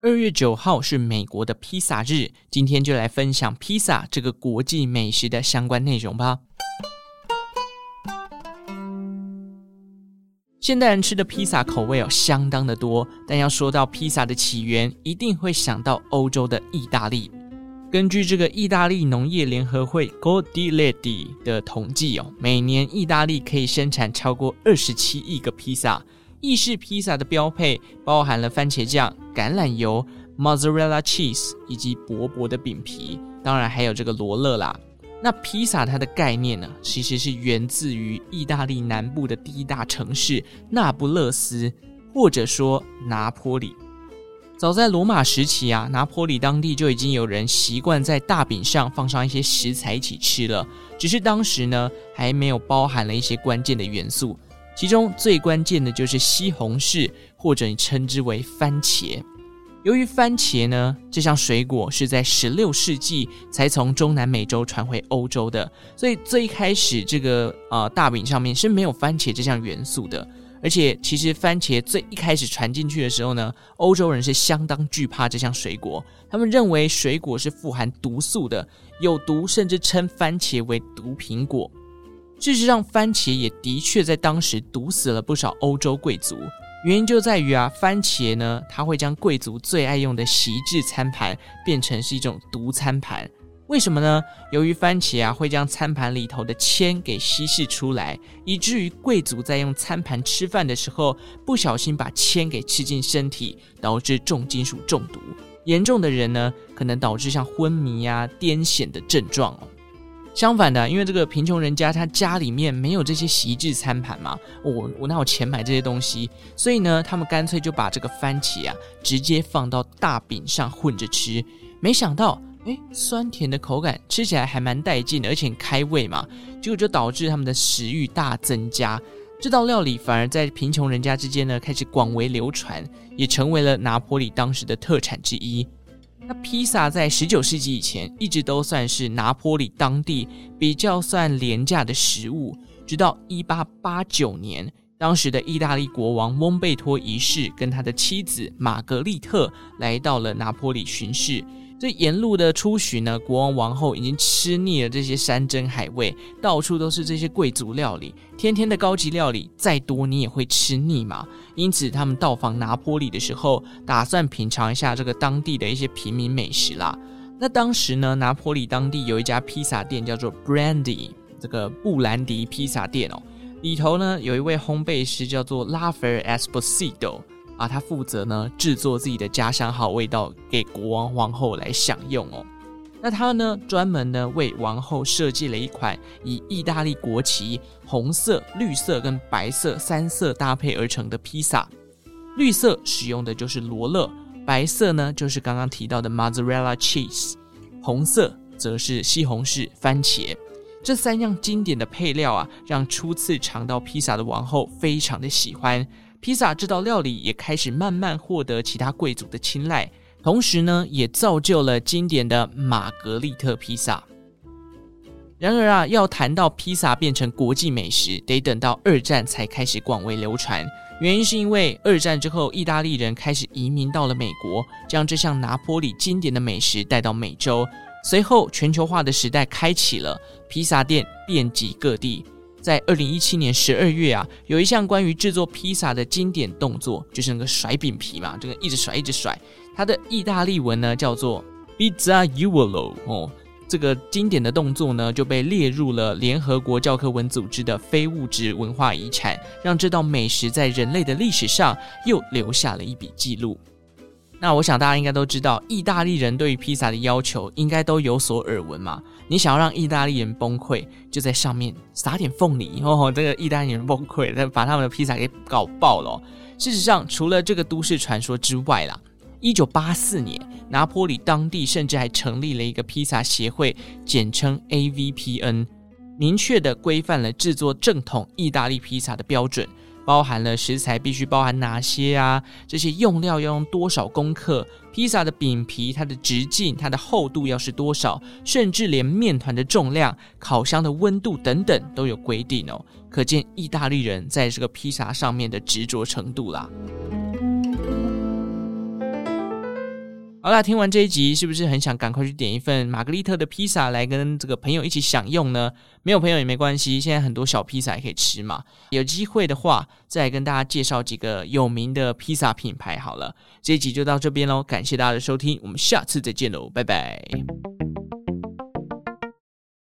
二月九号是美国的披萨日，今天就来分享披萨这个国际美食的相关内容吧。现代人吃的披萨口味哦，相当的多，但要说到披萨的起源，一定会想到欧洲的意大利。根据这个意大利农业联合会 Coldiretti 的统计哦，每年意大利可以生产超过二十七亿个披萨。意式披萨的标配包含了番茄酱、橄榄油、mozzarella cheese 以及薄薄的饼皮，当然还有这个罗勒啦。那披萨它的概念呢，其实是源自于意大利南部的第一大城市那不勒斯，或者说拿坡里。早在罗马时期啊，拿坡里当地就已经有人习惯在大饼上放上一些食材一起吃了，只是当时呢还没有包含了一些关键的元素。其中最关键的就是西红柿，或者你称之为番茄。由于番茄呢，这项水果是在十六世纪才从中南美洲传回欧洲的，所以最开始这个呃大饼上面是没有番茄这项元素的。而且其实番茄最一开始传进去的时候呢，欧洲人是相当惧怕这项水果，他们认为水果是富含毒素的，有毒，甚至称番茄为毒苹果。事实上，番茄也的确在当时毒死了不少欧洲贵族。原因就在于啊，番茄呢，它会将贵族最爱用的席制餐盘变成是一种毒餐盘。为什么呢？由于番茄啊会将餐盘里头的铅给稀释出来，以至于贵族在用餐盘吃饭的时候不小心把铅给吃进身体，导致重金属中毒。严重的人呢，可能导致像昏迷啊、癫痫的症状。相反的，因为这个贫穷人家他家里面没有这些席制餐盘嘛，我我哪有钱买这些东西？所以呢，他们干脆就把这个番茄啊直接放到大饼上混着吃。没想到，诶，酸甜的口感吃起来还蛮带劲的，而且开胃嘛，结果就导致他们的食欲大增加。这道料理反而在贫穷人家之间呢开始广为流传，也成为了拿坡里当时的特产之一。那披萨在十九世纪以前一直都算是拿坡里当地比较算廉价的食物，直到一八八九年，当时的意大利国王翁贝托一世跟他的妻子玛格丽特来到了拿坡里巡视。这沿路的出巡呢，国王王后已经吃腻了这些山珍海味，到处都是这些贵族料理，天天的高级料理再多你也会吃腻嘛。因此，他们到访拿坡里的时候，打算品尝一下这个当地的一些平民美食啦。那当时呢，拿坡里当地有一家披萨店叫做 Brandy，这个布兰迪披萨店哦，里头呢有一位烘焙师叫做拉斐尔·埃斯波西多。啊，他负责呢制作自己的家乡好味道给国王皇后来享用哦。那他呢专门呢为王后设计了一款以意大利国旗红色、绿色跟白色三色搭配而成的披萨。绿色使用的就是罗勒，白色呢就是刚刚提到的 mozzarella cheese，红色则是西红柿、番茄。这三样经典的配料啊，让初次尝到披萨的王后非常的喜欢。披萨这道料理也开始慢慢获得其他贵族的青睐，同时呢，也造就了经典的玛格丽特披萨。然而啊，要谈到披萨变成国际美食，得等到二战才开始广为流传。原因是因为二战之后，意大利人开始移民到了美国，将这项拿坡里经典的美食带到美洲。随后，全球化的时代开启了，披萨店遍及各地。在二零一七年十二月啊，有一项关于制作披萨的经典动作，就是那个甩饼皮嘛，这个一直甩一直甩。它的意大利文呢叫做 Pizzaiolo 哦，这个经典的动作呢就被列入了联合国教科文组织的非物质文化遗产，让这道美食在人类的历史上又留下了一笔记录。那我想大家应该都知道，意大利人对于披萨的要求应该都有所耳闻嘛。你想要让意大利人崩溃，就在上面撒点凤梨哦。这个意大利人崩溃，再把他们的披萨给搞爆了。事实上，除了这个都市传说之外啦，一九八四年，拿坡里当地甚至还成立了一个披萨协会，简称 AVPN，明确地规范了制作正统意大利披萨的标准。包含了食材必须包含哪些啊？这些用料要用多少公克？披萨的饼皮它的直径、它的厚度要是多少？甚至连面团的重量、烤箱的温度等等都有规定哦。可见意大利人在这个披萨上面的执着程度啦。好啦，听完这一集，是不是很想赶快去点一份玛格丽特的披萨来跟这个朋友一起享用呢？没有朋友也没关系，现在很多小披萨也可以吃嘛。有机会的话，再跟大家介绍几个有名的披萨品牌好了。这一集就到这边喽，感谢大家的收听，我们下次再见喽，拜拜。